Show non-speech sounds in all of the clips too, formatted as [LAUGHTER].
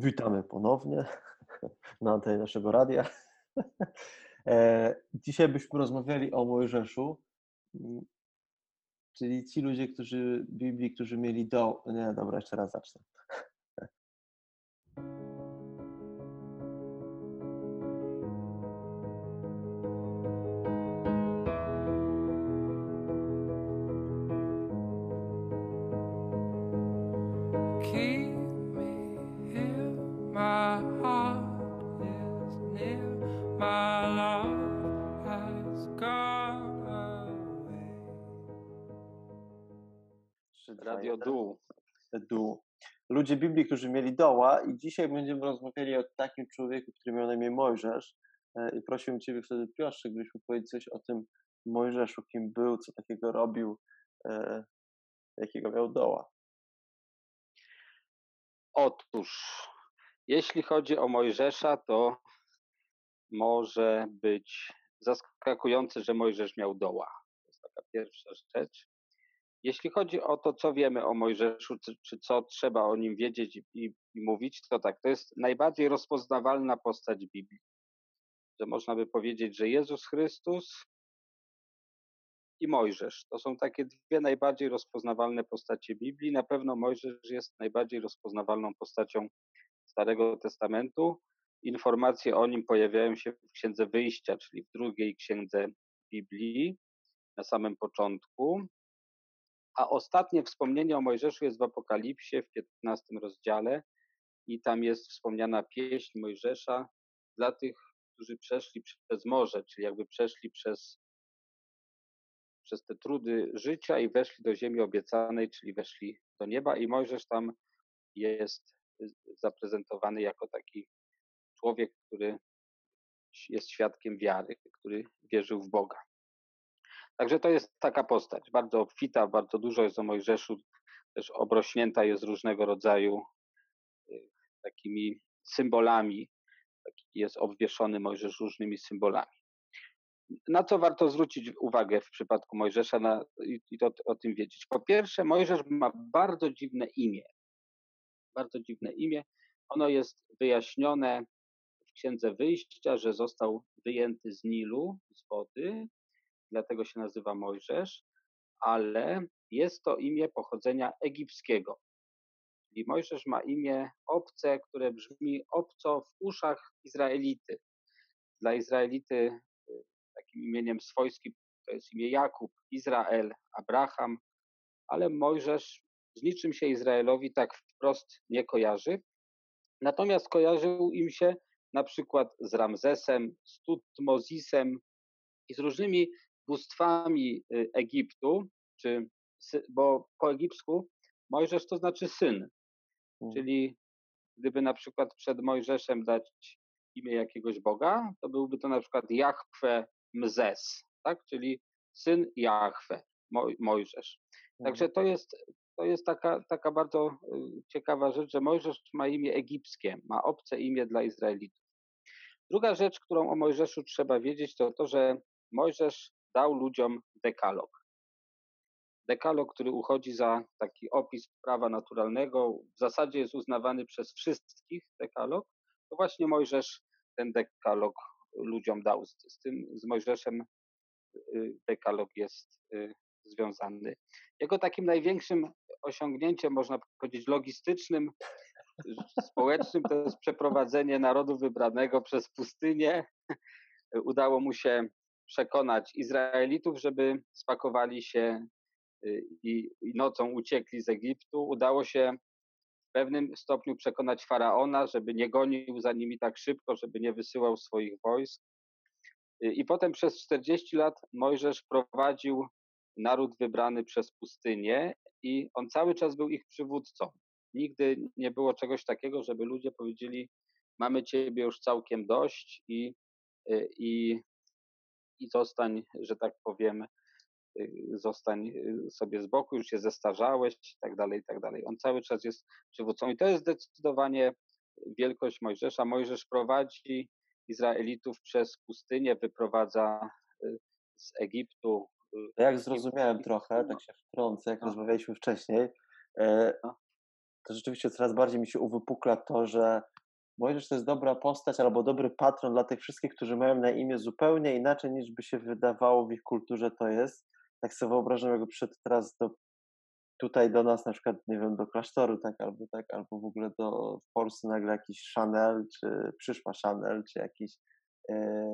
Witamy ponownie [LAUGHS] na antenie naszego radia. [LAUGHS] E, dzisiaj byśmy rozmawiali o Mojżeszu, mm, czyli ci ludzie, którzy Biblii, którzy mieli do... Nie, dobra, jeszcze raz zacznę. Radio. Dół. Dół. Ludzie Biblii, którzy mieli doła i dzisiaj będziemy rozmawiali o takim człowieku, który miał na imię Mojżesz E, i prosiłem Ciebie wtedy Piotrze, gdybyś mógł powiedzieć coś o tym Mojżeszu, kim był, co takiego robił, e, jakiego miał doła. Otóż, jeśli chodzi o Mojżesza, to może być zaskakujące, że Mojżesz miał doła. To jest taka pierwsza rzecz. Jeśli chodzi o to, co wiemy o Mojżeszu, czy, czy co trzeba o nim wiedzieć i, i, i mówić, to tak, to jest najbardziej rozpoznawalna postać Biblii. Że można by powiedzieć, że Jezus Chrystus i Mojżesz to są takie dwie najbardziej rozpoznawalne postacie Biblii. Na pewno Mojżesz jest najbardziej rozpoznawalną postacią Starego Testamentu. Informacje o nim pojawiają się w Księdze Wyjścia, czyli w drugiej księdze Biblii, na samym początku. A ostatnie wspomnienie o Mojżeszu jest w Apokalipsie w 15 rozdziale i tam jest wspomniana pieśń Mojżesza dla tych, którzy przeszli przez morze, czyli jakby przeszli przez, przez te trudy życia i weszli do ziemi obiecanej, czyli weszli do nieba i Mojżesz tam jest zaprezentowany jako taki człowiek, który jest świadkiem wiary, który wierzył w Boga. Także to jest taka postać, bardzo obfita, bardzo dużo jest o Mojżeszu, też obrośnięta jest różnego rodzaju y, takimi symbolami, jest obwieszony Mojżesz różnymi symbolami. Na co warto zwrócić uwagę w przypadku Mojżesza na, i, i to, o tym wiedzieć? Po pierwsze, Mojżesz ma bardzo dziwne imię. Bardzo dziwne imię. Ono jest wyjaśnione w Księdze Wyjścia, że został wyjęty z Nilu, z wody, dlatego się nazywa Mojżesz, ale jest to imię pochodzenia egipskiego. Czyli Mojżesz ma imię obce, które brzmi obco w uszach Izraelity. Dla Izraelity y, takim imieniem swojskim to jest imię Jakub, Izrael, Abraham, ale Mojżesz z niczym się Izraelowi tak wprost nie kojarzy. Natomiast kojarzył im się na przykład z Ramzesem, z Tutmozisem i z różnymi bóstwami y, Egiptu, czy, bo po egipsku Mojżesz to znaczy syn. Mm. Czyli gdyby na przykład przed Mojżeszem dać imię jakiegoś Boga, to byłby to na przykład Jahwe Mzes, tak? czyli syn Jahwe, Moj, Mojżesz. Także to jest, to jest taka, taka bardzo y, ciekawa rzecz, że Mojżesz ma imię egipskie, ma obce imię dla Izraelitów. Druga rzecz, którą o Mojżeszu trzeba wiedzieć, to to, że Mojżesz dał ludziom dekalog. Dekalog, który uchodzi za taki opis prawa naturalnego, w zasadzie jest uznawany przez wszystkich dekalog, to właśnie Mojżesz ten dekalog ludziom dał. Z, tym, z Mojżeszem y, dekalog jest y, związany. Jego takim największym osiągnięciem, można powiedzieć, logistycznym, [LAUGHS] społecznym, to jest przeprowadzenie narodu wybranego przez pustynię. Udało mu się przekonać Izraelitów, żeby spakowali się y, i, nocą uciekli z Egiptu. Udało się w pewnym stopniu przekonać faraona, żeby nie gonił za nimi tak szybko, żeby nie wysyłał swoich wojsk. Y, I potem przez 40 lat Mojżesz prowadził naród wybrany przez pustynię i on cały czas był ich przywódcą. Nigdy nie było czegoś takiego, żeby ludzie powiedzieli: Mamy ciebie już całkiem dość i, y, i, i zostań, że tak powiem, y, zostań sobie z boku, już się zestarzałeś i tak dalej, i tak dalej. On cały czas jest przywódcą i to jest zdecydowanie wielkość Mojżesza. Mojżesz prowadzi Izraelitów przez pustynię, wyprowadza z Egiptu. Jak zrozumiałem trochę, tak się wtrącę, jak No. rozmawialiśmy wcześniej, e, No. to rzeczywiście coraz bardziej mi się uwypukla to, że Mojżesz to jest dobra postać albo dobry patron dla tych wszystkich, którzy mają na imię zupełnie inaczej niż by się wydawało w ich kulturze to jest. Tak sobie wyobrażam, jakby przyszedł teraz do, tutaj do nas, na przykład, nie wiem, do klasztoru, tak, albo tak, albo w ogóle do, w Polsce nagle jakiś Chanel, czy przyszła Chanel, czy jakiś e,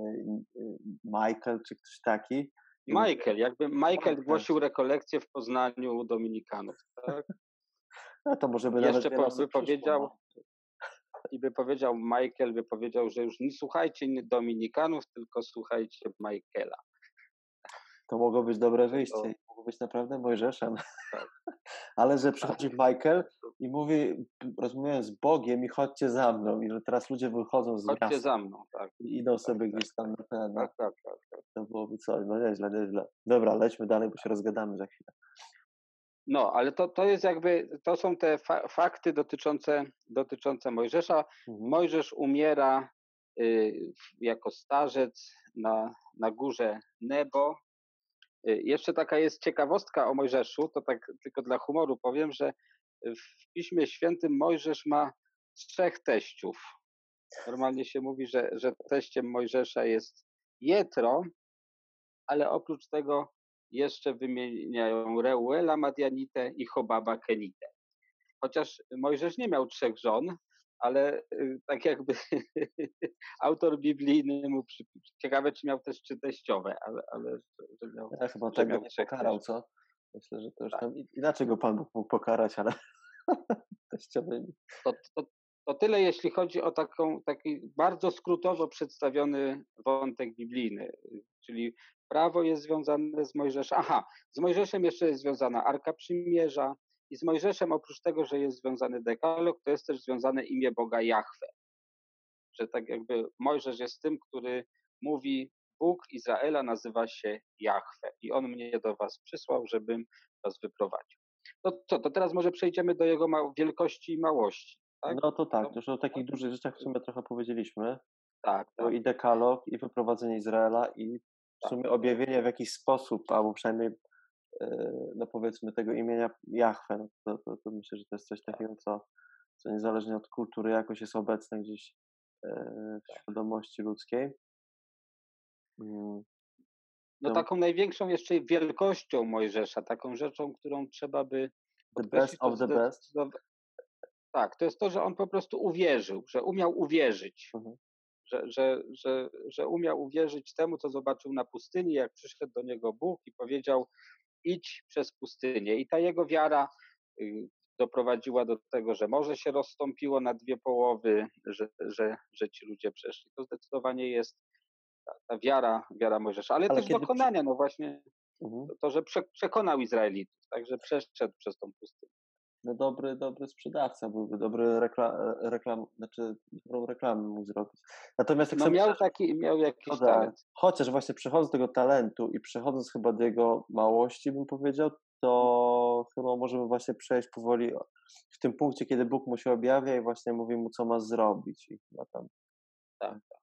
Michael, czy ktoś taki. Michael, jakby Michael głosił rekolekcję w Poznaniu Dominikanów, tak? [LAUGHS] No to może by Jeszcze nawet po, by powiedział. I by powiedział Michael, by powiedział, że już nie słuchajcie Dominikanów, tylko słuchajcie Michaela. To mogło być dobre wyjście. To... Mogło być naprawdę Mojżeszem. Tak. [LAUGHS] Ale że przychodzi tak. Michael i mówi, rozmawiając z Bogiem i chodźcie za mną. I że teraz ludzie wychodzą z Chodźcie miasta za mną, tak. I idą sobie tak, gdzieś tam na ten. Tak, tak, tak, tak. To byłoby coś. No nieźle, nieźle. Dobra, lećmy dalej, bo się rozgadamy za chwilę. No, ale to, to jest jakby, to są te fa fakty dotyczące, dotyczące Mojżesza. Mhm. Mojżesz umiera y, jako starzec na, na górze Nebo. Y, jeszcze taka jest ciekawostka o Mojżeszu, to tak tylko dla humoru powiem, że w Piśmie Świętym Mojżesz ma trzech teściów. Normalnie się mówi, że, że teściem Mojżesza jest Jetro, ale oprócz tego jeszcze wymieniają Reuela Madianitę i Chobaba Kenitę. Chociaż Mojżesz nie miał trzech żon, ale y, tak jakby [LAUGHS] autor biblijny mu przy... ciekawe, czy miał też trzy teściowe, ale, ale że miał, ja chyba że tego nie pokarał, co? Myślę, że to już tak. tam inaczej go Pan Bóg mógł pokarać, ale [LAUGHS] teściowymi. To, to, to tyle, jeśli chodzi o taką, taki bardzo skrótowo przedstawiony wątek biblijny, czyli prawo jest związane z Mojżeszem. Aha, z Mojżeszem jeszcze jest związana Arka Przymierza i z Mojżeszem oprócz tego, że jest związany dekalog, to jest też związane imię Boga Jahwe. Że tak jakby Mojżesz jest tym, który mówi, Bóg Izraela nazywa się Jahwe i on mnie do was przysłał, żebym was wyprowadził. No co, to teraz może przejdziemy do jego wielkości i małości. Tak? No to tak, już o takich dużych rzeczach w sumie trochę powiedzieliśmy. Tak, tak. I dekalog, i wyprowadzenie Izraela, i w sumie objawienie w jakiś sposób, albo przynajmniej e, no powiedzmy tego imienia Jahwe, no to, to, to, myślę, że to jest coś tak. takiego, co, co niezależnie od kultury jakoś jest obecne gdzieś e, w tak. świadomości ludzkiej. Mm. No taką największą jeszcze wielkością Mojżesza, taką rzeczą, którą trzeba by The best of the best. Tak, to jest to, że on po prostu uwierzył, że umiał uwierzyć. Mhm że, że, że, że umiał uwierzyć temu, co zobaczył na pustyni, jak przyszedł do niego Bóg i powiedział: idź przez pustynię. I ta jego wiara y, doprowadziła do tego, że morze się rozstąpiło na dwie połowy, że, że, że ci ludzie przeszli. To zdecydowanie jest ta, ta wiara, wiara Mojżesza, ale, ale też dokonania, no właśnie mhm. to, że przekonał Izraelitów, także przeszedł przez tą pustynię no dobry, dobry sprzedawca byłby, dobry reklam, reklam znaczy dobrą reklamę mógł zrobić. Natomiast jak no miał taki, miał jakiś talent. Chociaż właśnie przechodząc do tego talentu i przechodząc chyba do jego małości, bym powiedział, to chyba możemy właśnie przejść powoli w tym punkcie, kiedy Bóg mu się objawia i właśnie mówi mu, co ma zrobić. I chyba tam... Tak, tak.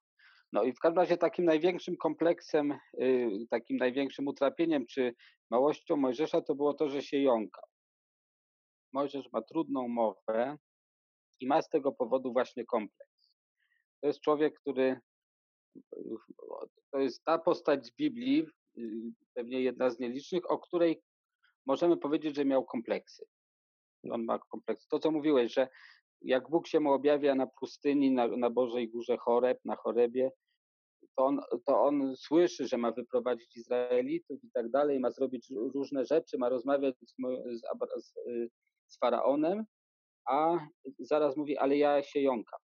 No i w każdym razie takim największym kompleksem, yy, takim największym utrapieniem czy małością Mojżesza to było to, że się jąkał. Mojżesz ma trudną mowę i ma z tego powodu właśnie kompleks. To jest człowiek, który to jest ta postać z Biblii, pewnie jedna z nielicznych, o której możemy powiedzieć, że miał kompleksy. On ma kompleks. To, co mówiłeś, że jak Bóg się mu objawia na pustyni, na, na Bożej Górze Choreb, na Chorebie, to on, to on słyszy, że ma wyprowadzić Izraelitów i tak dalej, ma zrobić różne rzeczy, ma rozmawiać z, z, z, z faraonem, a zaraz mówi, ale ja się jąkam.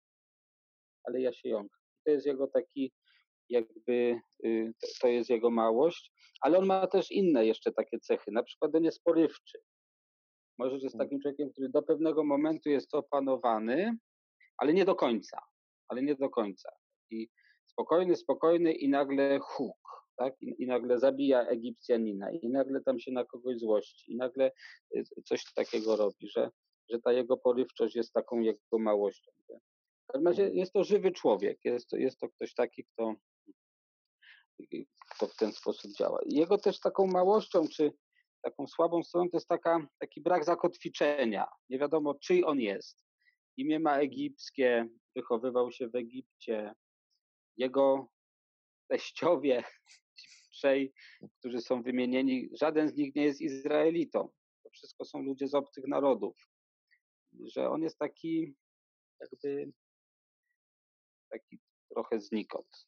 Ale ja się jąkam. To jest jego taki, jakby, y, to jest jego małość, ale on ma też inne jeszcze takie cechy, na przykład on jest porywczy. Może jest mm. takim człowiekiem, który do pewnego momentu jest opanowany, ale nie do końca. Ale nie do końca. I spokojny, spokojny i nagle huk tak? I, I, nagle zabija Egipcjanina, i nagle tam się na kogoś złości, i nagle y, coś takiego robi, że, że ta jego porywczość jest taką jego małością. W każdym razie jest to żywy człowiek, jest to, jest to ktoś taki, kto, kto w ten sposób działa. Jego też taką małością, czy taką słabą stroną to jest taka, taki brak zakotwiczenia. Nie wiadomo, czyj on jest. Imię ma egipskie, wychowywał się w Egipcie. Jego teściowie, trzej, którzy są wymienieni, żaden z nich nie jest Izraelitą. To wszystko są ludzie z obcych narodów. Że on jest taki jakby taki trochę znikąd.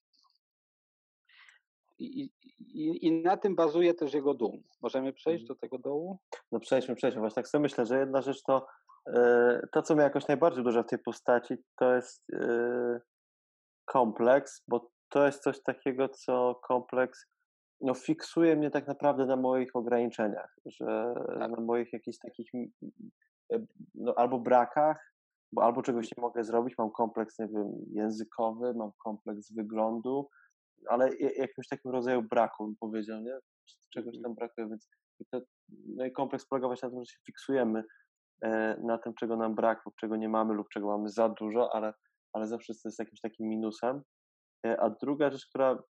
I, i, I na tym bazuje też jego dół. Możemy przejść Mhm. do tego dołu? No przejdźmy, przejdźmy. Właśnie tak sobie myślę, że jedna rzecz to, e, to co mnie jakoś najbardziej uderza w tej postaci, to jest e, kompleks, bo to jest coś takiego, co kompleks no, fiksuje mnie tak naprawdę na moich ograniczeniach, że Tak. na moich jakichś takich e, no, albo brakach, bo albo czegoś nie mogę zrobić, mam kompleks, nie wiem, językowy, mam kompleks wyglądu, ale ja- jakimś takim rodzaju braku, bym powiedział, nie? Czegoś Mhm. tam brakuje, więc to, no i kompleks polega właśnie na tym, że się fiksujemy e, na tym, czego nam brak, lub czego nie mamy, lub czego mamy za dużo, ale, ale zawsze to jest jakimś takim minusem. E, A druga rzecz, która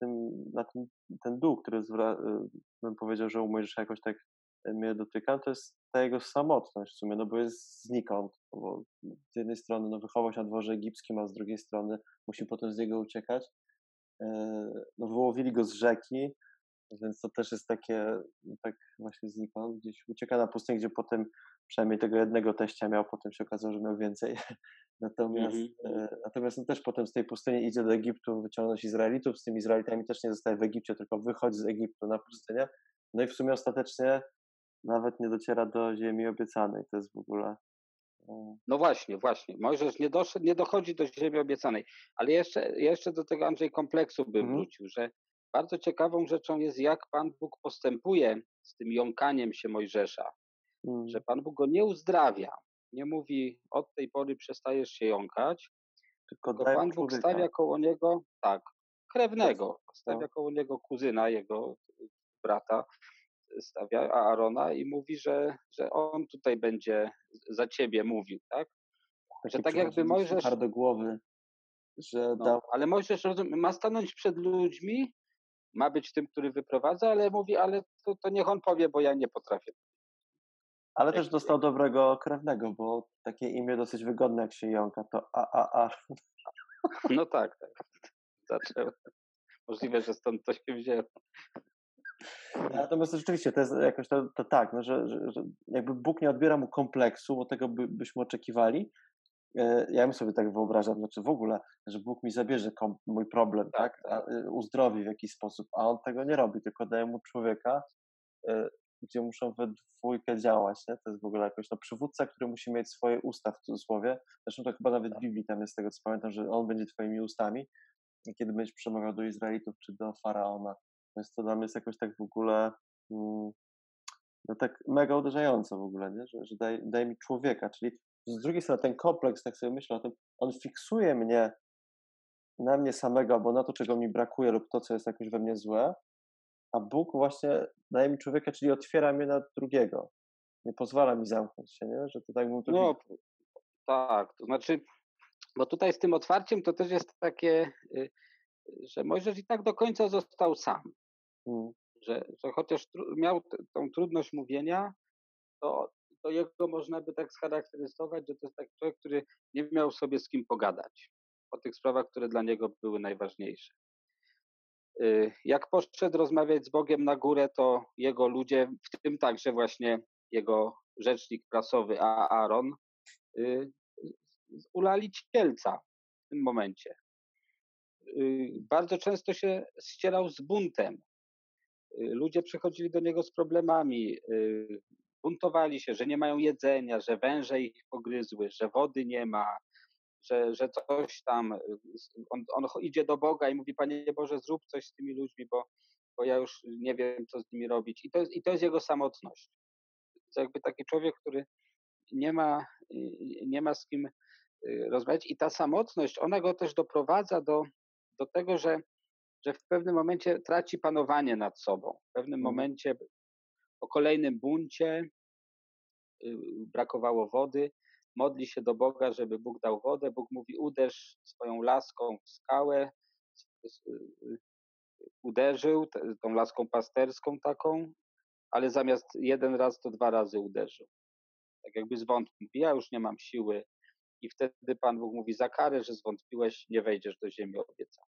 tym, na tym, ten dół, który zwra, e, bym powiedział, że u Mojżesza jakoś tak e, mnie dotyka, to jest ta jego samotność w sumie, no bo jest znikąd, no bo z jednej strony no, wychował się na dworze egipskim, a z drugiej strony musi potem z niego uciekać. E, No, wyłowili go z rzeki, więc to też jest takie, no, tak właśnie znikąd, gdzieś ucieka na pustynię, gdzie potem przynajmniej tego jednego teścia miał, potem się okazało, że miał więcej. Natomiast, Mhm. e, natomiast on też potem z tej pustyni idzie do Egiptu wyciągnąć Izraelitów, z tymi Izraelitami też nie zostaje w Egipcie, tylko wychodzi z Egiptu na pustynię. No i w sumie ostatecznie nawet nie dociera do ziemi obiecanej. To jest w ogóle. e, No właśnie, właśnie. Mojżesz nie, doszedł, nie dochodzi do ziemi obiecanej. Ale jeszcze, jeszcze do tego Andrzej kompleksu bym Mhm. wrócił, że bardzo ciekawą rzeczą jest, jak Pan Bóg postępuje z tym jąkaniem się Mojżesza. mm, Że Pan Bóg go nie uzdrawia. Nie mówi, od tej pory przestajesz się jąkać, Tylko Pan Bóg stawia koło niego, tak, krewnego, stawia no. koło niego kuzyna, jego brata, stawia Aarona i mówi, że, że on tutaj będzie za ciebie mówił, tak? Że Taki tak jakby Mojżesz, suchar do głowy, że no, dał ale Mojżesz rozum- ma stanąć przed ludźmi, ma być tym, który wyprowadza, ale mówi, ale to, to niech on powie, bo ja nie potrafię. Ale też Jak- dostał dobrego krewnego, bo takie imię dosyć wygodne jak się jąka, to AAA. No tak, tak. Zaczął. Możliwe, że stąd to się wzięło. Natomiast rzeczywiście to jest jakoś to, to tak, no, że, że, że jakby Bóg nie odbiera mu kompleksu, bo tego by, byśmy oczekiwali. E, Ja bym sobie tak wyobrażam, znaczy w ogóle, że Bóg mi zabierze kom, mój problem, tak, Tak, A, e, uzdrowi w jakiś sposób, a on tego nie robi, tylko daje mu człowieka, e, gdzie muszą we dwójkę działać, nie? To jest w ogóle jakoś, no przywódca, który musi mieć swoje usta w cudzysłowie, zresztą to chyba nawet w Biblii tam jest z tego, co pamiętam, że on będzie twoimi ustami, kiedy będziesz przemawiał do Izraelitów czy do Faraona. Więc to dla mnie jest jakoś tak w ogóle mm, no tak mega uderzające w ogóle, nie? że, że daje, daje mi człowieka, czyli z drugiej strony ten kompleks, tak sobie myślę o tym, on fiksuje mnie na mnie samego, albo na to, czego mi brakuje lub to, co jest jakoś we mnie złe, a Bóg właśnie daje mi człowieka, czyli otwiera mnie na drugiego. Nie pozwala mi zamknąć się, nie? Że to tak to No tak, to znaczy, bo tutaj z tym otwarciem to też jest takie, y, że Mojżesz i tak do końca został sam. Mm, Że, że chociaż miał tą trudność mówienia, to, to jego można by tak scharakteryzować, że to jest taki człowiek, który nie miał sobie z kim pogadać o tych sprawach, które dla niego były najważniejsze. Y, Jak poszedł rozmawiać z Bogiem na górę, to jego ludzie, w tym także właśnie jego rzecznik prasowy Aaron, y, ulali cielca w tym momencie. Y, Bardzo często się ścierał z buntem. Ludzie przychodzili do niego z problemami, buntowali się, że nie mają jedzenia, że węże ich pogryzły, że wody nie ma, że, że coś tam. y, On, on idzie do Boga i mówi: Panie Boże, zrób coś z tymi ludźmi, bo, bo ja już nie wiem, co z nimi robić. I to, jest- I to jest jego samotność. To jakby taki człowiek, który nie ma, y, nie ma z kim y, rozmawiać. I ta samotność, ona go też doprowadza do, do tego, że, że w pewnym momencie traci panowanie nad sobą. W pewnym Mhm. momencie po kolejnym buncie brakowało wody, modli się do Boga, żeby Bóg dał wodę. Bóg mówi: uderz swoją laską w skałę. Uderzył tą laską pasterską taką ale zamiast jeden raz, to dwa razy uderzył. Tak jakby zwątpił, ja już nie mam siły i wtedy Pan Bóg mówi, za karę, że zwątpiłeś, nie wejdziesz do ziemi obiecanej.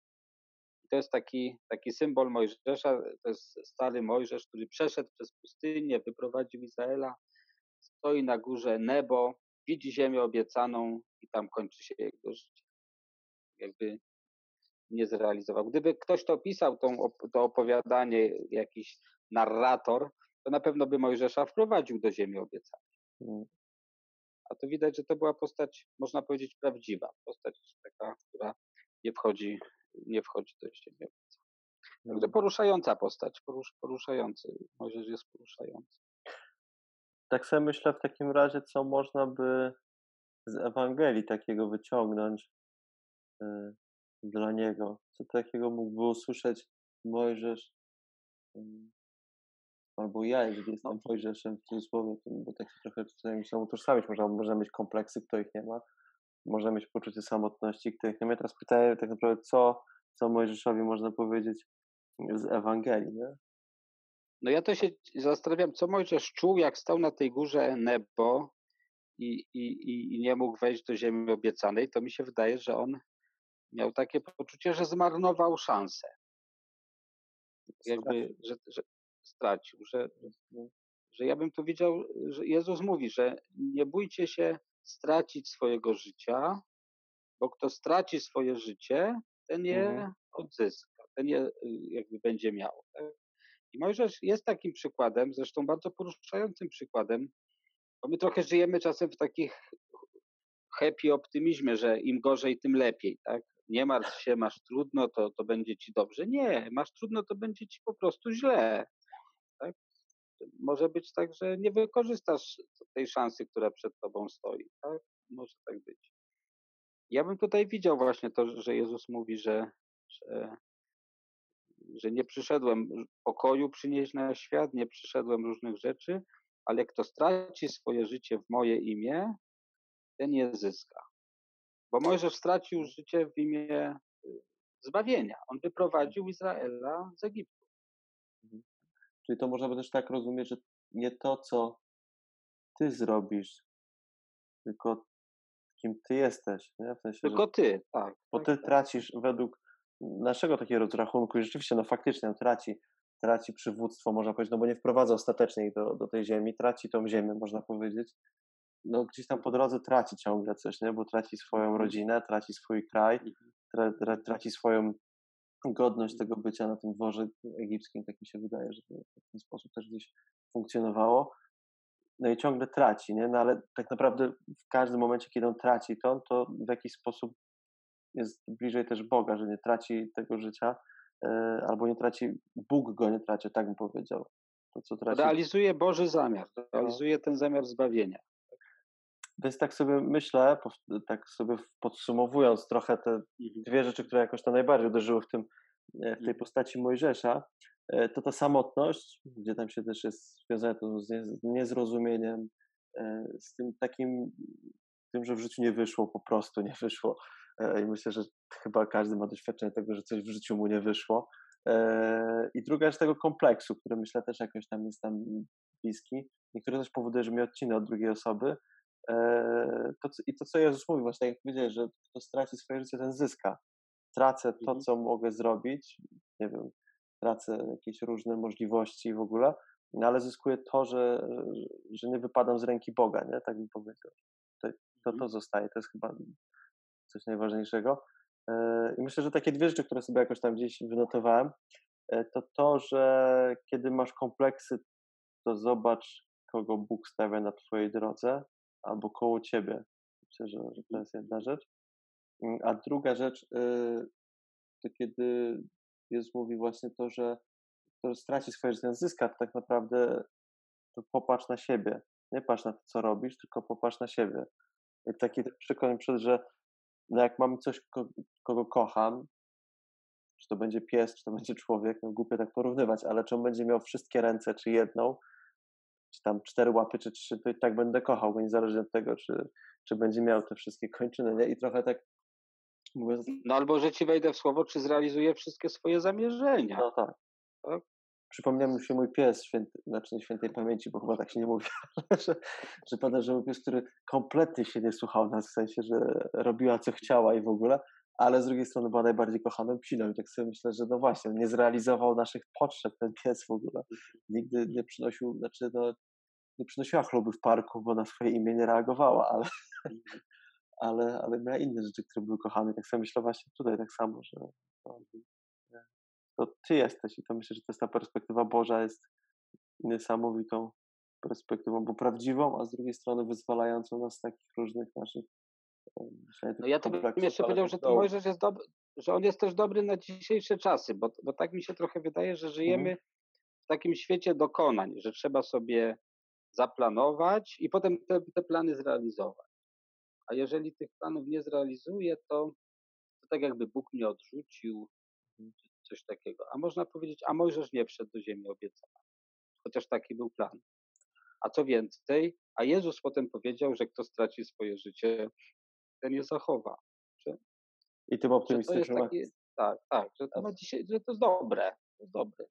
I to jest taki, taki symbol Mojżesza, to jest stary Mojżesz, który przeszedł przez pustynię, wyprowadził Izraela, stoi na górze Nebo, widzi ziemię obiecaną i tam kończy się jego życie. Jakby nie zrealizował. Gdyby ktoś to pisał, tą, to opowiadanie, jakiś narrator, to na pewno by Mojżesza wprowadził do ziemi obiecanej. Mm. A to widać, że to była postać, można powiedzieć, prawdziwa. Postać taka, która nie wchodzi, nie wchodzi do ziemi obiecanej. Także poruszająca postać, porusz, poruszający. Mojżesz jest poruszający. Tak sobie myślę w takim razie, co można by z Ewangelii takiego wyciągnąć y, dla niego. Co takiego mógłby usłyszeć Mojżesz, y, albo ja, jeżeli jestem Mojżeszem w cudzysłowie, bo tak się trochę czasami się utożsamić. Można, można mieć kompleksy, kto ich nie ma. Można mieć poczucie samotności, których nie ma. Teraz pytanie tak naprawdę, co, co Mojżeszowi można powiedzieć z Ewangelii, nie? No ja to się zastanawiam, co Mojżesz czuł, jak stał na tej górze Nebo i, i, i nie mógł wejść do ziemi obiecanej. To mi się wydaje, że on miał takie poczucie, że zmarnował szansę. Jakby, że, że stracił, że, że ja bym tu widział, że Jezus mówi, że nie bójcie się stracić swojego życia, bo kto straci swoje życie, ten je Mhm. odzyska, ten je y, jakby będzie miał. Tak? I Mojżesz jest takim przykładem, zresztą bardzo poruszającym przykładem, bo my trochę żyjemy czasem w takich happy optymizmie, że im gorzej, tym lepiej, tak? Nie martw się, masz trudno, to, to będzie ci dobrze. Nie, masz trudno, to będzie ci po prostu źle. Tak? Może być tak, że nie wykorzystasz tej szansy, która przed tobą stoi. Tak? Może tak być. Ja bym tutaj widział właśnie to, że Jezus mówi, że, że, że nie przyszedłem pokoju przynieść na świat, nie przyszedłem różnych rzeczy, ale kto straci swoje życie w moje imię, ten je zyska. Bo Mojżesz stracił życie w imię y, zbawienia. On wyprowadził Izraela z Egiptu. Czyli to można by też tak rozumieć, że nie to, co ty zrobisz, tylko kim ty jesteś. Nie? W sensie, Tylko ty, tak. bo tak, ty tak. tracisz według naszego takiego rozrachunku i rzeczywiście, no faktycznie no, traci, traci przywództwo, można powiedzieć, no bo nie wprowadza ostatecznie ich do, do tej ziemi, traci tą ziemię, można powiedzieć. No gdzieś tam po drodze traci ciągle coś, nie? bo traci swoją rodzinę, traci swój kraj, Mhm. tra, tra, traci swoją godność tego bycia na tym dworze egipskim, tak mi się wydaje, że to w ten sposób też gdzieś funkcjonowało. No i ciągle traci, nie? No ale tak naprawdę w każdym momencie, kiedy on traci to, to w jakiś sposób jest bliżej też Boga, że nie traci tego życia, e, albo nie traci, Bóg go nie traci, tak bym powiedział. To, co traci. Realizuje Boży zamiar, realizuje ten zamiar zbawienia. Więc tak sobie myślę, tak sobie podsumowując trochę te dwie rzeczy, które jakoś tam najbardziej uderzyły w, tym, e, w tej Mhm. postaci Mojżesza, e, to ta samotność, gdzie tam się też jest związane to z nie- z niezrozumieniem, z tym takim, tym, że w życiu nie wyszło, po prostu nie wyszło. E, I myślę, że chyba każdy ma doświadczenie tego, że coś w życiu mu nie wyszło. E, I druga rzecz tego kompleksu, który myślę też jakoś tam jest tam bliski, i który też powoduje, że mnie odcina od drugiej osoby. E, To, I to, co Jezus mówi, właśnie tak jak powiedziałeś, że kto straci swoje życie, ten zyska. Tracę to, Mhm. co mogę zrobić, nie wiem, tracę jakieś różne możliwości w ogóle, no ale zyskuję to, że, że nie wypadam z ręki Boga, nie? Tak bym powiedział. To, to, to Mhm. zostaje, to jest chyba coś najważniejszego. E, I myślę, że takie dwie rzeczy, które sobie jakoś tam gdzieś wynotowałem, e, to to, że kiedy masz kompleksy, to zobacz, kogo Bóg stawia na twojej drodze albo koło ciebie. Myślę, że, że to jest jedna rzecz. Mm, A druga rzecz, y, to kiedy Jezus mówi właśnie to, że kto straci swoje życie, zyska, to tak naprawdę to popatrz na siebie. Nie patrz na to, co robisz, tylko popatrz na siebie. I taki przykład przyszedł, że no jak mam coś, ko- kogo kocham, czy to będzie pies, czy to [LAUGHS] będzie człowiek, no głupio tak porównywać, ale czy on będzie miał wszystkie ręce, czy jedną, czy tam cztery łapy, czy trzy, to i tak będę kochał go, niezależnie od tego, czy, czy będzie miał te wszystkie kończyny, nie? I trochę tak mówiąc, No albo, że ci wejdę w słowo, czy zrealizuje wszystkie swoje zamierzenia. no tak. Tak? Przypomniał mi się mój pies, święty, znaczy świętej pamięci, bo chyba tak się nie mówi, [LAUGHS] że, że pada, że był pies, który kompletnie się nie słuchał nas, w sensie, że robiła co chciała i w ogóle, ale z drugiej strony była najbardziej kochaną psiną i tak sobie myślę, że no właśnie, nie zrealizował naszych potrzeb ten pies w ogóle. Nigdy nie przynosił, znaczy no, nie przynosiła chluby w parku, bo na swoje imię nie reagowała, ale, [LAUGHS] ale, ale miała inne rzeczy, które były kochane. Tak sobie myślę właśnie tutaj tak samo, że to, ty jesteś i to myślę, że to jest ta perspektywa Boża jest niesamowitą perspektywą, bo prawdziwą, a z drugiej strony wyzwalającą nas z takich różnych naszych no ja to bym jeszcze powiedział, że to Mojżesz jest dobry, że on jest też dobry na dzisiejsze czasy, bo, bo tak mi się trochę wydaje, że żyjemy mhm. w takim świecie dokonań, że trzeba sobie zaplanować i potem te, te plany zrealizować. A jeżeli tych planów nie zrealizuje, to, to tak jakby Bóg mnie odrzucił, coś takiego. A można powiedzieć, a Mojżesz nie wszedł do ziemi obiecanej. Chociaż taki był plan. A co więcej, a Jezus potem powiedział, że kto straci swoje życie, ten je zachowa. Że, I tym optymistycznym Tak, tak, że to, dzisiaj, że to jest dobre. To jest dobre.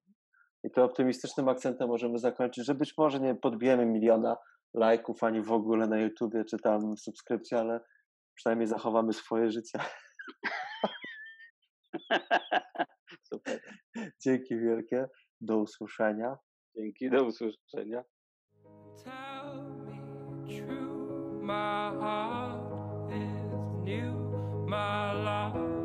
I tym optymistycznym akcentem możemy zakończyć, że być może nie podbijemy miliona lajków ani w ogóle na YouTubie czy tam subskrypcji, ale przynajmniej zachowamy swoje życie. [LAUGHS] Super. Dzięki wielkie. Do usłyszenia. Dzięki, do usłyszenia. Tell me true, my heart is new, my life.